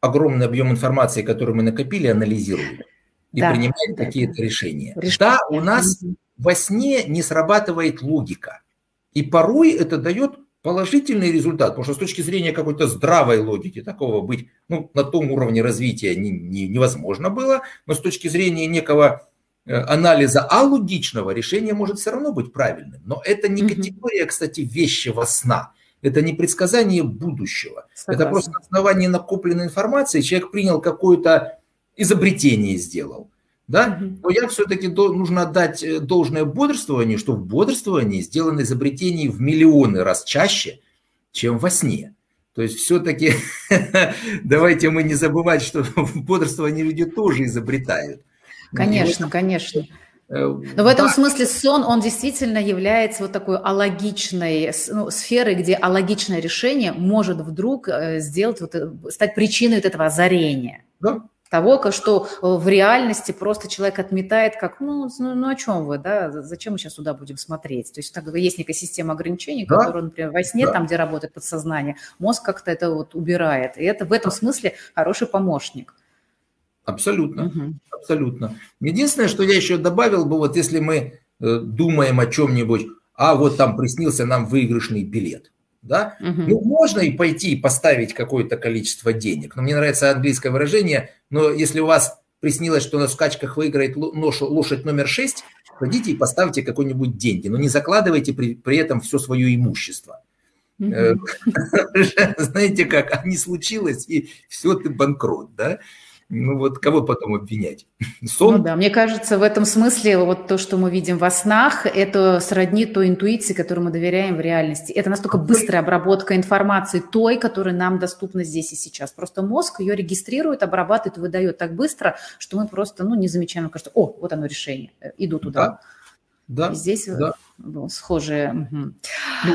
огромный объем информации, который мы накопили, анализирует и да, принимает да, какие-то да. решения. решения. Да, у нас во сне не срабатывает логика. И порой это дает положительный результат, потому что с точки зрения какой-то здравой логики такого быть ну, на том уровне развития не, не, невозможно было, но с точки зрения некого э, анализа алогичного решение может все равно быть правильным. Но это не категория, кстати, вещего сна. Это не предсказание будущего. Согласна. Это просто на основании накопленной информации человек принял какое-то изобретение сделал да, но я все-таки нужно отдать э, должное бодрствованию, что в бодрствовании сделано изобретение в миллионы раз чаще, чем во сне. То есть все-таки *laughs* давайте мы не забывать, что *laughs* в бодрствовании люди тоже изобретают. Конечно, конечно. Э, Но в этом да. смысле сон, он действительно является вот такой алогичной ну, сферой, где алогичное решение может вдруг э, сделать, вот, э, стать причиной вот этого озарения. Да. Того, что в реальности просто человек отметает, как, ну, ну, ну о чем вы, да, зачем мы сейчас сюда будем смотреть? То есть так, есть некая система ограничений, да. которая, например, во сне, да. там, где работает подсознание, мозг как-то это вот убирает. И это в этом смысле хороший помощник. Абсолютно, угу. абсолютно. Единственное, что я еще добавил бы, вот если мы э, думаем о чем-нибудь, а вот там приснился нам выигрышный билет, да, угу. ну можно и пойти и поставить какое-то количество денег. Но мне нравится английское выражение, но если у вас приснилось, что на скачках выиграет лошадь номер 6, пойдите и поставьте какой-нибудь деньги, но не закладывайте при, при этом все свое имущество. *laughs* Знаете как, а не случилось, и все, ты банкрот, да? Ну вот кого потом обвинять? *laughs* Сон? Ну да, мне кажется, в этом смысле вот то, что мы видим во снах, это сродни той интуиции, которой мы доверяем в реальности. Это настолько быстрая обработка информации той, которая нам доступна здесь и сейчас. Просто мозг ее регистрирует, обрабатывает, выдает так быстро, что мы просто ну, не замечаем, кажется, о, вот оно решение, э, иду туда. Да. Да, здесь да. Ну, схожие. Угу. Ну,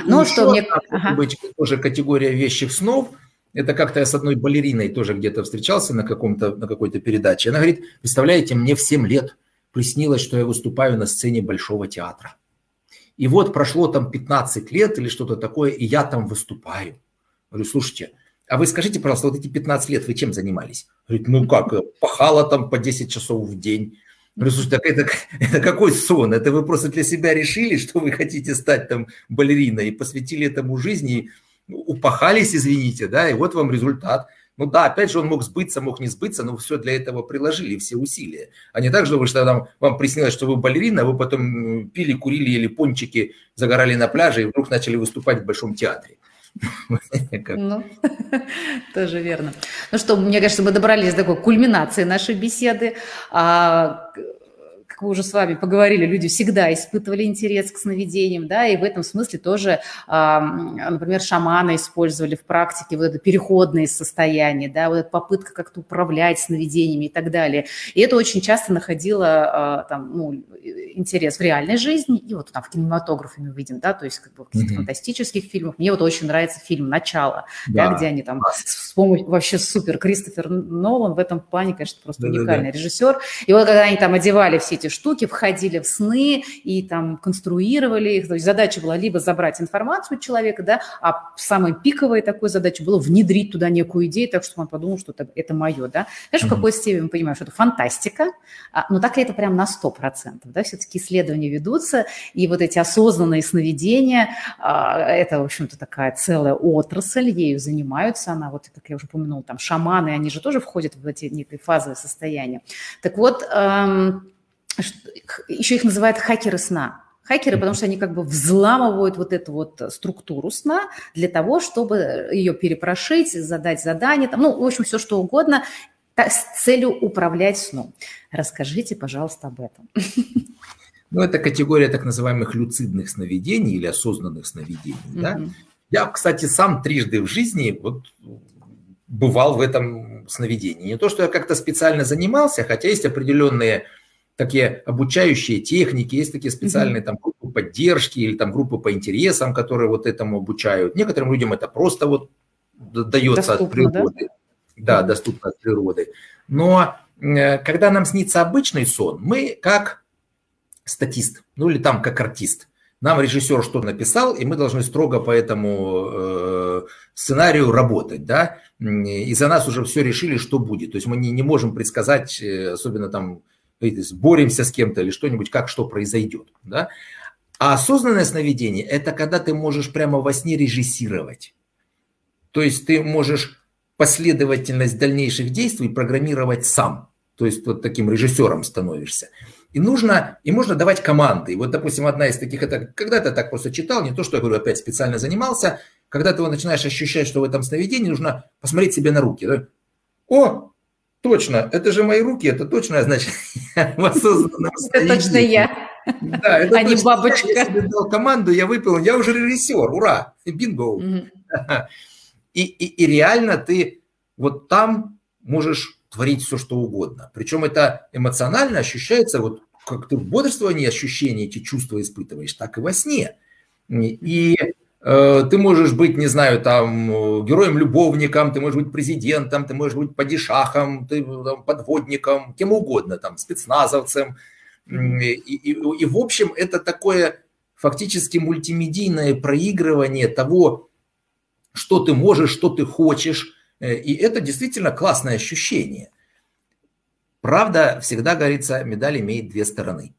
ну что мне... Ага. быть тоже категория вещих снов – это как-то я с одной балериной тоже где-то встречался на, каком-то, на какой-то передаче. Она говорит, представляете, мне в 7 лет приснилось, что я выступаю на сцене Большого театра. И вот прошло там 15 лет или что-то такое, и я там выступаю. Говорю, слушайте, а вы скажите, пожалуйста, вот эти 15 лет вы чем занимались? Говорит, ну как, пахала там по 10 часов в день. Говорю, слушайте, так это, это какой сон? Это вы просто для себя решили, что вы хотите стать там балериной и посвятили этому жизни, упахались, извините, да, и вот вам результат. Ну да, опять же, он мог сбыться, мог не сбыться, но все для этого приложили, все усилия. А не так же, что там, вам приснилось, что вы балерина, а вы потом пили, курили, ели пончики, загорали на пляже и вдруг начали выступать в Большом театре. *laughs* Ну, *laughs* тоже верно. Ну что, мне кажется, мы добрались до такой кульминации нашей беседы. Как мы уже с вами поговорили, люди всегда испытывали интерес к сновидениям, да, и в этом смысле тоже, например, шаманы использовали в практике вот это переходное состояние, да, вот эта попытка как-то управлять сновидениями и так далее. И это очень часто находило а, там, ну, интерес в реальной жизни, и вот там в кинематографе мы видим, да, то есть как бы в каких-то mm-hmm. фантастических фильмах. Мне вот очень нравится фильм «Начало», да, да где они там с помощью, вообще супер, Кристофер Нолан в этом плане, конечно, просто да, уникальный да, да. режиссер. И вот когда они там одевали все эти штуки, входили в сны и там конструировали их, то есть задача была либо забрать информацию от человека, да, а самой пиковой такой задачей было внедрить туда некую идею, так что он подумал, что это, это мое, да. Знаешь, mm-hmm. в какой степени мы понимаем, что это фантастика, а, но так ли это прям на 100%, да, все-таки исследования ведутся, и вот эти осознанные сновидения, а, это, в общем-то, такая целая отрасль, ею занимаются, она, вот, как я уже упомянула, там, шаманы, они же тоже входят в эти некие фазовые состояния. Так вот, эм, еще их называют хакеры сна. Хакеры, потому что они как бы взламывают вот эту вот структуру сна для того, чтобы ее перепрошить, задать задание, там, ну, в общем, все что угодно, с целью управлять сном. Расскажите, пожалуйста, об этом. Ну, это категория так называемых люцидных сновидений или осознанных сновидений. Mm-hmm. Да? Я, кстати, сам трижды в жизни вот бывал в этом сновидении. Не то, что я как-то специально занимался, хотя есть определенные такие обучающие техники, есть такие специальные там группы поддержки или там группы по интересам, которые вот этому обучают. Некоторым людям это просто вот дается доступно, от природы. Да, да доступно от природы. Но э, когда нам снится обычный сон, мы как статист, ну или там как артист. Нам режиссер что написал, и мы должны строго по этому э, сценарию работать, да, и за нас уже все решили, что будет. То есть мы не, не можем предсказать, э, особенно там, боремся с кем-то или что-нибудь, как что произойдет, да. А осознанное сновидение – это когда ты можешь прямо во сне режиссировать. То есть ты можешь последовательность дальнейших действий программировать сам. То есть вот таким режиссером становишься. И нужно, и можно давать команды. И вот, допустим, одна из таких, это когда-то так просто читал, не то, что я говорю, опять специально занимался, когда ты начинаешь ощущать, что в этом сновидении нужно посмотреть себе на руки. О, точно, это же мои руки, это точно, значит, *laughs* в осознанном *laughs* Это точно я. Да, это а не бабочка. Я себе дал команду, я выпил, я уже режиссер, ура, бинго. И, и, и реально ты вот там можешь творить все, что угодно. Причем это эмоционально ощущается, вот как ты в бодрствовании ощущения, эти чувства испытываешь, так и во сне. И ты можешь быть, не знаю, там, героем-любовником, ты можешь быть президентом, ты можешь быть падишахом, ты там, подводником, кем угодно, там, спецназовцем. И, и, и, в общем, это такое фактически мультимедийное проигрывание того, что ты можешь, что ты хочешь. Э, и это действительно классное ощущение. Правда, всегда говорится, медаль имеет две стороны.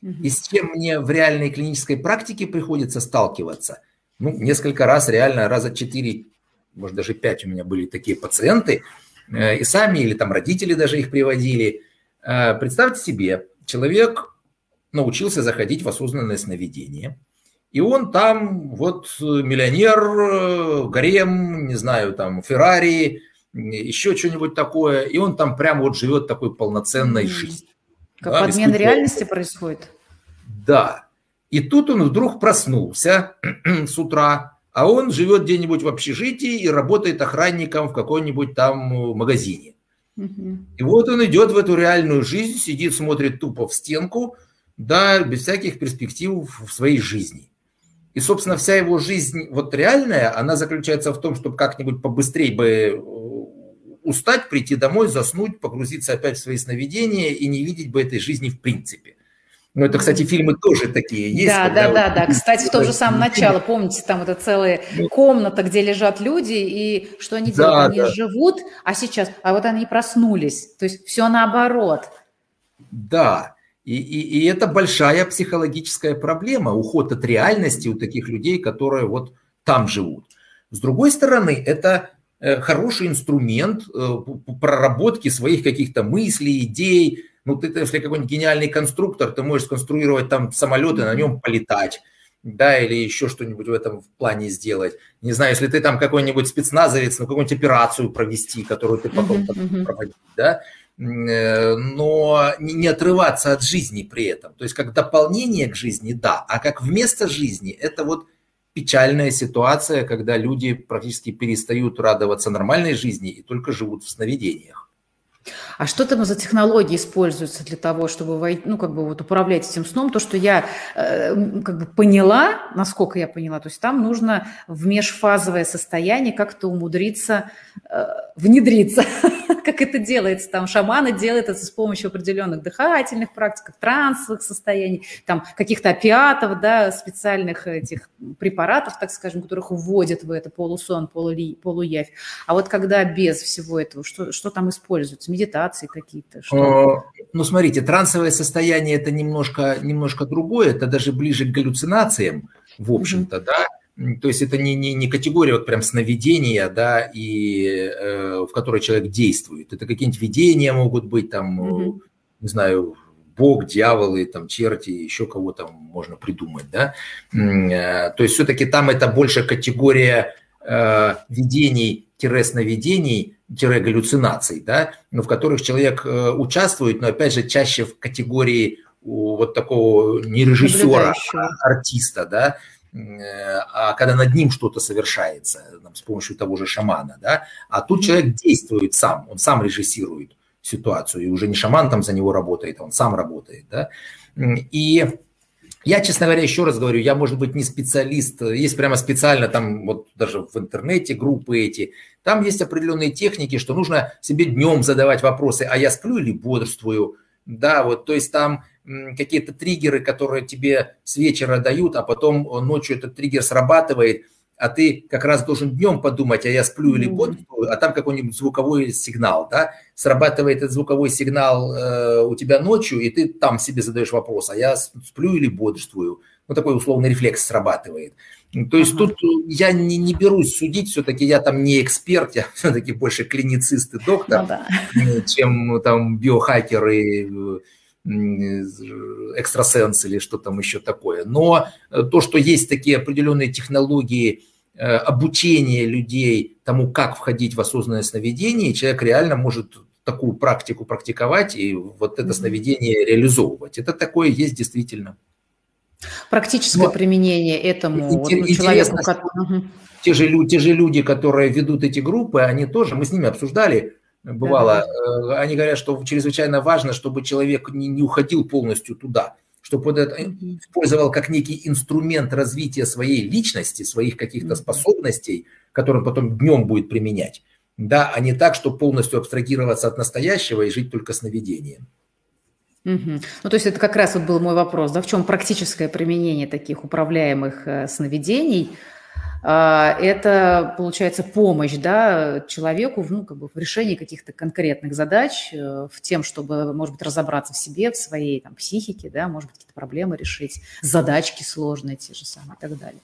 И с чем мне в реальной клинической практике приходится сталкиваться, ну, несколько раз, реально, раза четыре, может, даже пять у меня были такие пациенты, э, и сами, или там родители даже их приводили. Э, представьте себе, человек научился заходить в осознанное сновидение, и он там вот миллионер, гарем, не знаю, там Феррари, еще что-нибудь такое, и он там прямо вот живет такой полноценной mm-hmm. жизнью. Как да, подмена реальности происходит? Да. И тут он вдруг проснулся *clears throat* с утра, а он живет где-нибудь в общежитии и работает охранником в каком-нибудь там магазине. Mm-hmm. И вот он идет в эту реальную жизнь, сидит, смотрит тупо в стенку, да, без всяких перспектив в своей жизни. И, собственно, вся его жизнь, вот реальная, она заключается в том, чтобы как-нибудь побыстрее бы устать, прийти домой, заснуть, погрузиться опять в свои сновидения и не видеть бы этой жизни в принципе. Ну, это, кстати, фильмы тоже такие есть. Да, да, да, да. Кстати, в том же самом начало, помните, там это целая ну. комната, где лежат люди, и что они делают? Да, они да. живут, а сейчас, а вот они проснулись. То есть все наоборот. Да, и, и, и это большая психологическая проблема, уход от реальности у таких людей, которые вот там живут. С другой стороны, это Э, хороший инструмент э, проработки своих каких-то мыслей, идей. Ну, ты, если какой-нибудь гениальный конструктор, ты можешь сконструировать там самолеты, на нем полетать, да, или еще что-нибудь в этом плане сделать. Не знаю, если ты там какой-нибудь спецназовец, ну, какую-нибудь операцию провести, которую ты потом uh-huh, проводить, да, э, но не отрываться от жизни при этом. То есть как дополнение к жизни, да, а как вместо жизни, это вот печальная ситуация, когда люди практически перестают радоваться нормальной жизни и только живут в сновидениях. А что там за технологии используются для того, чтобы ну, как бы вот управлять этим сном? То, что я э, как бы поняла, насколько я поняла, то есть там нужно в межфазовое состояние как-то умудриться э, внедриться, *laughs* как это делается. Там шаманы делают это с помощью определенных дыхательных практик, трансовых состояний, там каких-то опиатов, да, специальных этих препаратов, так скажем, которых вводят в это полусон, полули, полуявь. А вот когда без всего этого, что, что там используется? Медитации какие-то? Что? Ну, смотрите, трансовое состояние – это немножко, немножко другое, это даже ближе к галлюцинациям, в общем-то, mm-hmm. да. То есть это не, не, не категория вот прям сновидения, да, и э, в которой человек действует. Это какие-нибудь видения могут быть, там, mm-hmm. не знаю, Бог, дьяволы, там, черти, еще кого там можно придумать, да. Э, то есть все-таки там это больше категория э, видений-сновидений, галлюцинаций, да, в которых человек э, участвует, но опять же чаще в категории вот такого не режиссера, а артиста, да, э, а когда над ним что-то совершается там, с помощью того же шамана, да, а тут человек действует сам, он сам режиссирует ситуацию, и уже не шаман там за него работает, а он сам работает, да, и я, честно говоря, еще раз говорю, я, может быть, не специалист. Есть прямо специально там, вот даже в интернете группы эти. Там есть определенные техники, что нужно себе днем задавать вопросы, а я сплю или бодрствую. Да, вот, то есть там какие-то триггеры, которые тебе с вечера дают, а потом ночью этот триггер срабатывает – а ты как раз должен днем подумать, а я сплю или бодрствую, а там какой-нибудь звуковой сигнал, да, срабатывает этот звуковой сигнал э, у тебя ночью, и ты там себе задаешь вопрос, а я сплю или бодрствую, ну, такой условный рефлекс срабатывает. То есть ага. тут я не, не берусь судить, все-таки я там не эксперт, я все-таки больше клиницист и доктор, ну, да. чем там биохакер и экстрасенс или что там еще такое. Но э, то, что есть такие определенные технологии э, обучения людей тому, как входить в осознанное сновидение, человек реально может такую практику практиковать и вот это сновидение реализовывать. Это такое есть действительно. Практическое Но применение этому вот, ну, человеку. Те же, те же люди, которые ведут эти группы, они тоже, мы с ними обсуждали, бывало, да. они говорят, что чрезвычайно важно, чтобы человек не, не уходил полностью туда, чтобы он это использовал как некий инструмент развития своей личности, своих каких-то способностей, которые он потом днем будет применять, да, а не так, чтобы полностью абстрагироваться от настоящего и жить только сновидением. Угу. Ну, то есть это как раз вот был мой вопрос, да, в чем практическое применение таких управляемых э, сновидений? Э, это, получается, помощь, да, человеку ну, как бы в решении каких-то конкретных задач, э, в тем, чтобы, может быть, разобраться в себе, в своей там, психике, да, может быть, какие-то проблемы решить, задачки сложные те же самые и так далее.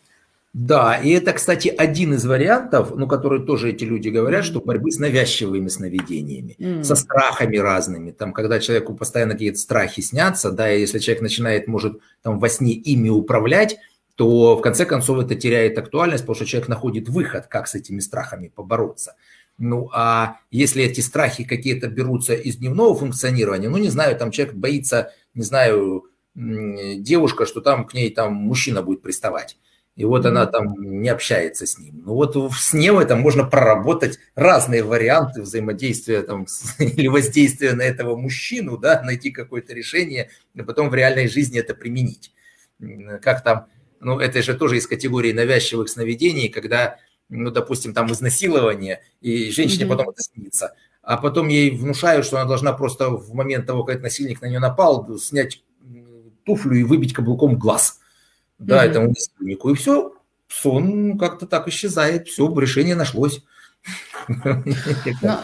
Да, и это, кстати, один из вариантов, ну, который тоже эти люди говорят, что борьбы с навязчивыми сновидениями, mm. со страхами разными. Там, когда человеку постоянно какие-то страхи снятся, да, и если человек начинает, может, там во сне ими управлять, то в конце концов это теряет актуальность, потому что человек находит выход, как с этими страхами побороться. Ну, а если эти страхи какие-то берутся из дневного функционирования, ну, не знаю, там человек боится, не знаю, девушка, что там к ней там мужчина будет приставать и вот она там не общается с ним. Ну вот в сне в этом можно проработать разные варианты взаимодействия там, *laughs* или воздействия на этого мужчину, да, найти какое-то решение, и потом в реальной жизни это применить. Как там, ну это же тоже из категории навязчивых сновидений, когда, ну допустим, там изнасилование, и женщине mm-hmm. потом это снится, а потом ей внушают, что она должна просто в момент того, как насильник на нее напал, снять туфлю и выбить каблуком глаз – да, mm-hmm. этому насильнику, и все, сон как-то так исчезает, все, решение нашлось. *laughs* Но,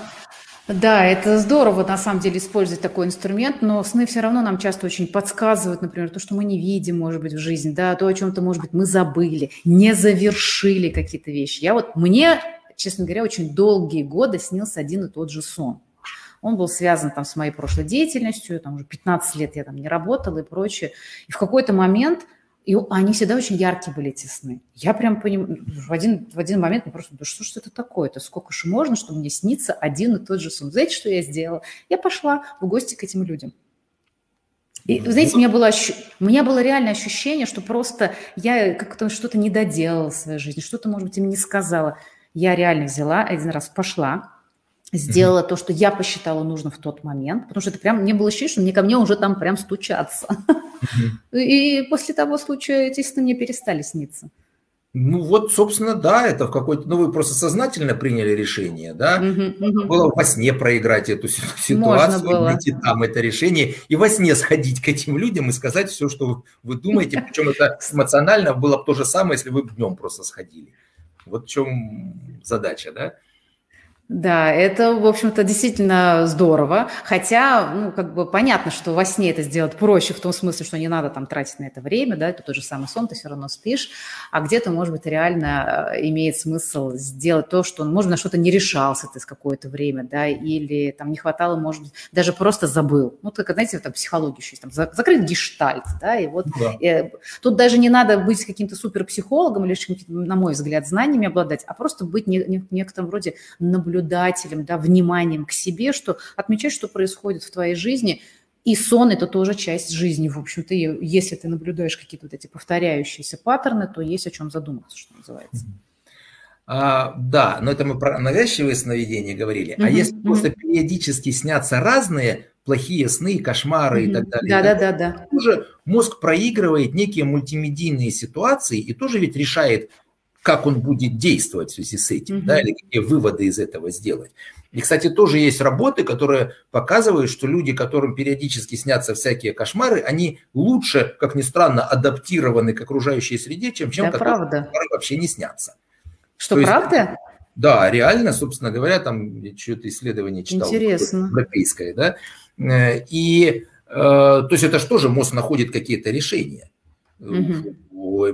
да, это здорово, на самом деле, использовать такой инструмент, но сны все равно нам часто очень подсказывают, например, то, что мы не видим, может быть, в жизни, да, то, о чем-то, может быть, мы забыли, не завершили какие-то вещи. Я вот, мне, честно говоря, очень долгие годы снился один и тот же сон. Он был связан там с моей прошлой деятельностью, там уже 15 лет я там не работала и прочее. И в какой-то момент – и они всегда очень яркие были, эти сны. Я прям поним... в, один, в один момент мне просто, да что ж это такое-то? Сколько же можно, чтобы мне снится один и тот же сон? Знаете, что я сделала? Я пошла в гости к этим людям. И, знаете, у меня, было ощу... у меня было реальное ощущение, что просто я как-то что-то не доделала в своей жизни, что-то, может быть, им не сказала. Я реально взяла, один раз пошла, сделала mm-hmm. то, что я посчитала нужно в тот момент, потому что это прям не было ощущение, что мне ко мне уже там прям стучатся. Mm-hmm. И после того случая эти сны мне перестали сниться. Ну вот, собственно, да, это в какой-то, ну вы просто сознательно приняли решение, да, mm-hmm, mm-hmm. было во сне проиграть эту ситуацию, найти там это решение и во сне сходить к этим людям и сказать все, что вы думаете, причем это *laughs* эмоционально было бы то же самое, если вы днем просто сходили. Вот в чем задача, да? Да, это, в общем-то, действительно здорово. Хотя, ну, как бы понятно, что во сне это сделать проще, в том смысле, что не надо там тратить на это время, да, это тот же самый сон, ты все равно спишь. А где-то, может быть, реально э, имеет смысл сделать то, что, может, на что-то не решался ты с какое-то время, да, или там не хватало, может быть, даже просто забыл. Ну, только, знаете, там психология еще есть, там, закрыть гештальт, да, и вот да. э, тут даже не надо быть каким-то суперпсихологом или, на мой взгляд, знаниями обладать, а просто быть не, не, в некотором роде наблюдателем наблюдателем, да, вниманием к себе, что отмечать, что происходит в твоей жизни. И сон – это тоже часть жизни, в общем-то. Если ты наблюдаешь какие-то вот эти повторяющиеся паттерны, то есть о чем задуматься, что называется. А, да, но это мы про навязчивые сновидения говорили. Mm-hmm. А если mm-hmm. просто периодически снятся разные плохие сны, кошмары mm-hmm. и так далее, да, да, да, да. Тоже мозг проигрывает некие мультимедийные ситуации и тоже ведь решает, как он будет действовать в связи с этим, mm-hmm. да, или какие выводы из этого сделать. И, кстати, тоже есть работы, которые показывают, что люди, которым периодически снятся всякие кошмары, они лучше, как ни странно, адаптированы к окружающей среде, чем чем да, кошмары вообще не снятся. Что, То правда? Есть, да, реально, собственно говоря, там что-то исследование читал. Интересно. Европейское, да. Э, и, э, то есть это же тоже мозг находит какие-то решения. Угу.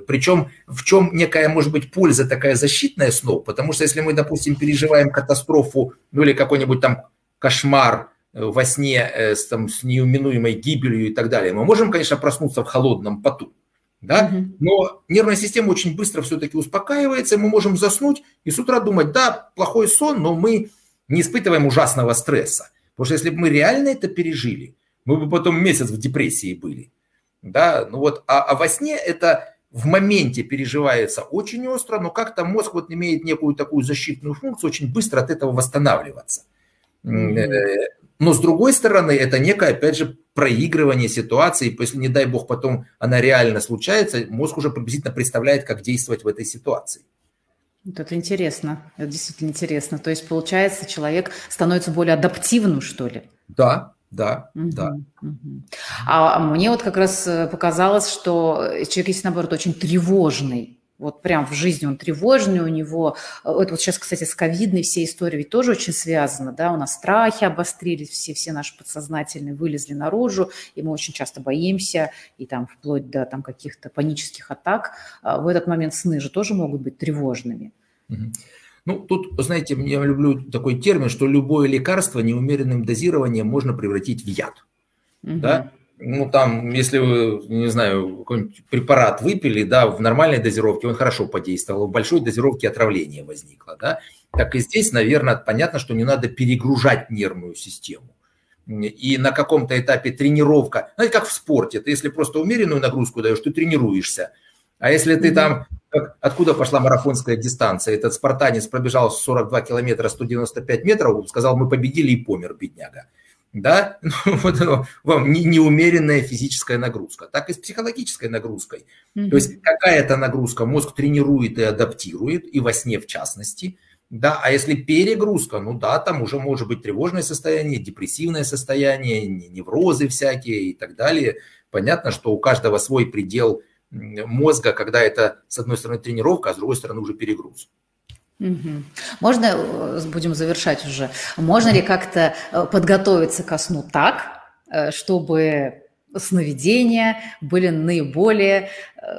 Причем в чем некая, может быть, польза такая защитная снов, потому что если мы, допустим, переживаем катастрофу, ну или какой-нибудь там кошмар э, во сне э, с, там, с неуминуемой гибелью и так далее, мы можем, конечно, проснуться в холодном поту, да, угу. но нервная система очень быстро все-таки успокаивается, и мы можем заснуть и с утра думать, да, плохой сон, но мы не испытываем ужасного стресса. Потому что если бы мы реально это пережили, мы бы потом месяц в депрессии были. Да, ну вот, а, а во сне это в моменте переживается очень остро, но как-то мозг вот имеет некую такую защитную функцию, очень быстро от этого восстанавливаться. Mm-hmm. Но с другой стороны, это некое, опять же, проигрывание ситуации. Если, не дай бог, потом она реально случается, мозг уже приблизительно представляет, как действовать в этой ситуации. Вот это интересно, это действительно интересно. То есть, получается, человек становится более адаптивным, что ли? Да, да, угу, да. Угу. А мне вот как раз э, показалось, что человек есть, наоборот, очень тревожный вот прям в жизни он тревожный, у него, э, это вот сейчас, кстати, с ковидной все истории ведь тоже очень связаны, да, у нас страхи обострились, все, все наши подсознательные вылезли наружу, и мы очень часто боимся, и там вплоть до там каких-то панических атак, а в этот момент сны же тоже могут быть тревожными. Ну, тут, знаете, я люблю такой термин, что любое лекарство неумеренным дозированием можно превратить в яд. Угу. Да? ну, там, если вы, не знаю, какой-нибудь препарат выпили, да, в нормальной дозировке он хорошо подействовал, в большой дозировке отравление возникло, да, так и здесь, наверное, понятно, что не надо перегружать нервную систему. И на каком-то этапе тренировка, знаете, как в спорте, ты если просто умеренную нагрузку даешь, ты тренируешься. А если ты там, как, откуда пошла марафонская дистанция, этот спартанец пробежал 42 километра 195 метров, сказал, мы победили и помер, бедняга да, *laughs* вот оно, вам не, неумеренная физическая нагрузка, так и с психологической нагрузкой. Mm-hmm. То есть какая-то нагрузка мозг тренирует и адаптирует, и во сне в частности, да, а если перегрузка, ну да, там уже может быть тревожное состояние, депрессивное состояние, неврозы всякие и так далее. Понятно, что у каждого свой предел мозга, когда это, с одной стороны, тренировка, а с другой стороны, уже перегруз. Угу. Можно, э, будем завершать уже, можно ли как-то э, подготовиться ко сну так, э, чтобы сновидения были наиболее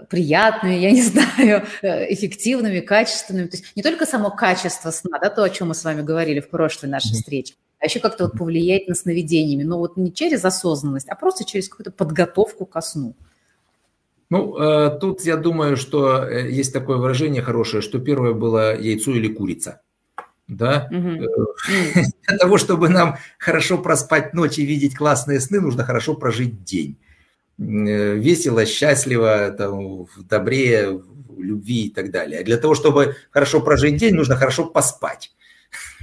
приятными, я не *laughs* знаю, эффективными, качественными. То есть не только само качество сна, да, то, о чем мы с вами говорили в прошлой нашей встрече, а еще как-то вот повлиять на сновидениями, но вот не через осознанность, а просто через какую-то подготовку ко сну. Ну, э, тут я думаю, что э, есть такое выражение хорошее, что первое было яйцо или курица. Да? Угу. *laughs* Для того, чтобы нам хорошо проспать ночь и видеть классные сны, нужно хорошо прожить день. Весело, счастливо, там, в добре, в любви и так далее. А для того, чтобы хорошо прожить день, нужно хорошо поспать.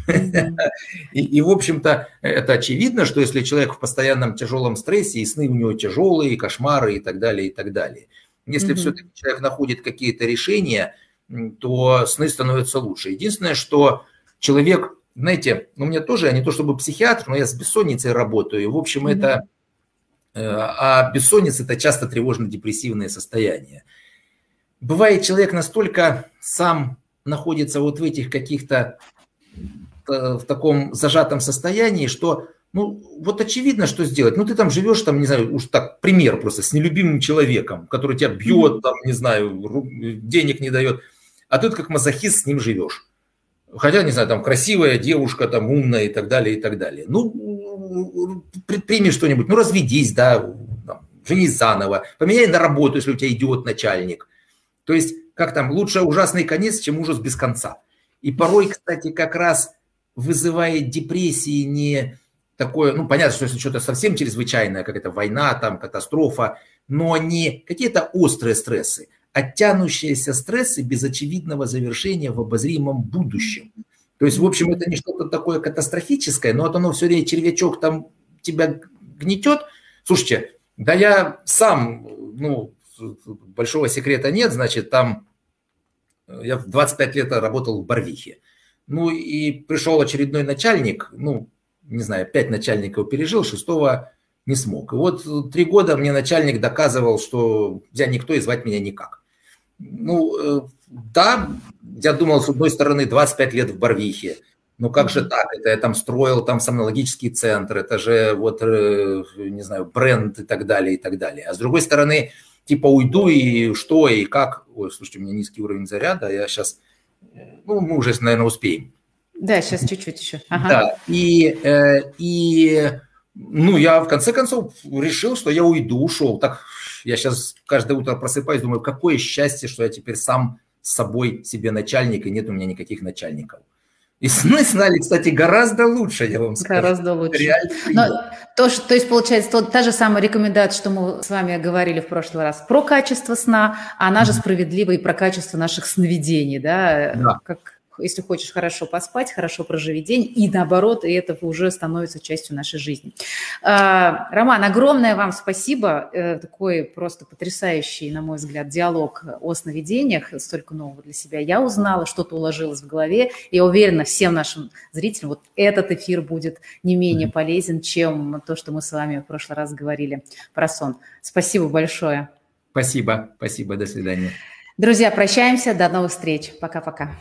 *laughs* И, и, в общем-то, это очевидно, что если человек в постоянном тяжелом стрессе, и сны у него тяжелые, и кошмары, и так далее, и так далее. Если mm-hmm. все-таки человек находит какие-то решения, то сны становятся лучше. Единственное, что человек, знаете, ну, мне тоже, я не то чтобы психиатр, но я с бессонницей работаю, и, в общем, mm-hmm. это... Э, а бессонница – это часто тревожно-депрессивное состояние. Бывает, человек настолько сам находится вот в этих каких-то в таком зажатом состоянии, что ну, вот очевидно, что сделать. Ну, ты там живешь, там, не знаю, уж так, пример просто, с нелюбимым человеком, который тебя бьет, там, не знаю, денег не дает, а ты как мазохист с ним живешь. Хотя, не знаю, там красивая девушка, там умная и так далее, и так далее. Ну, предприми что-нибудь, ну, разведись, да, там, женись заново, поменяй на работу, если у тебя идет начальник. То есть, как там, лучше ужасный конец, чем ужас без конца. И порой, кстати, как раз вызывает депрессии не такое, ну, понятно, что если что-то совсем чрезвычайное, как это война, там, катастрофа, но не какие-то острые стрессы, а тянущиеся стрессы без очевидного завершения в обозримом будущем. То есть, в общем, это не что-то такое катастрофическое, но вот оно все время червячок там тебя гнетет. Слушайте, да я сам, ну, большого секрета нет, значит, там я в 25 лет работал в Барвихе. Ну и пришел очередной начальник, ну, не знаю, пять начальников пережил, шестого не смог. И вот три года мне начальник доказывал, что я никто и звать меня никак. Ну, э, да, я думал, с одной стороны, 25 лет в Барвихе, ну как же так? Это я там строил там сомнологический центр, это же вот, э, не знаю, бренд и так далее, и так далее. А с другой стороны, типа уйду и что, и как. Ой, слушайте, у меня низкий уровень заряда, я сейчас ну, мы уже, наверное, успеем. Да, сейчас чуть-чуть еще. Ага. Да, и, э, и, ну, я в конце концов решил, что я уйду, ушел. Так, я сейчас каждое утро просыпаюсь, думаю, какое счастье, что я теперь сам с собой себе начальник, и нет у меня никаких начальников. И сны знали, кстати, гораздо лучше, я вам скажу. Гораздо лучше. Но, то, что, то есть, получается, то, та же самая рекомендация, что мы с вами говорили в прошлый раз про качество сна, она же справедлива и про качество наших сновидений, да? Да. Как, если хочешь хорошо поспать, хорошо проживить день, и наоборот, и это уже становится частью нашей жизни. А, Роман, огромное вам спасибо. Э, такой просто потрясающий, на мой взгляд, диалог о сновидениях. Столько нового для себя я узнала, что-то уложилось в голове. Я уверена, всем нашим зрителям вот этот эфир будет не менее полезен, чем то, что мы с вами в прошлый раз говорили про сон. Спасибо большое. Спасибо, спасибо, до свидания. Друзья, прощаемся, до новых встреч. Пока-пока.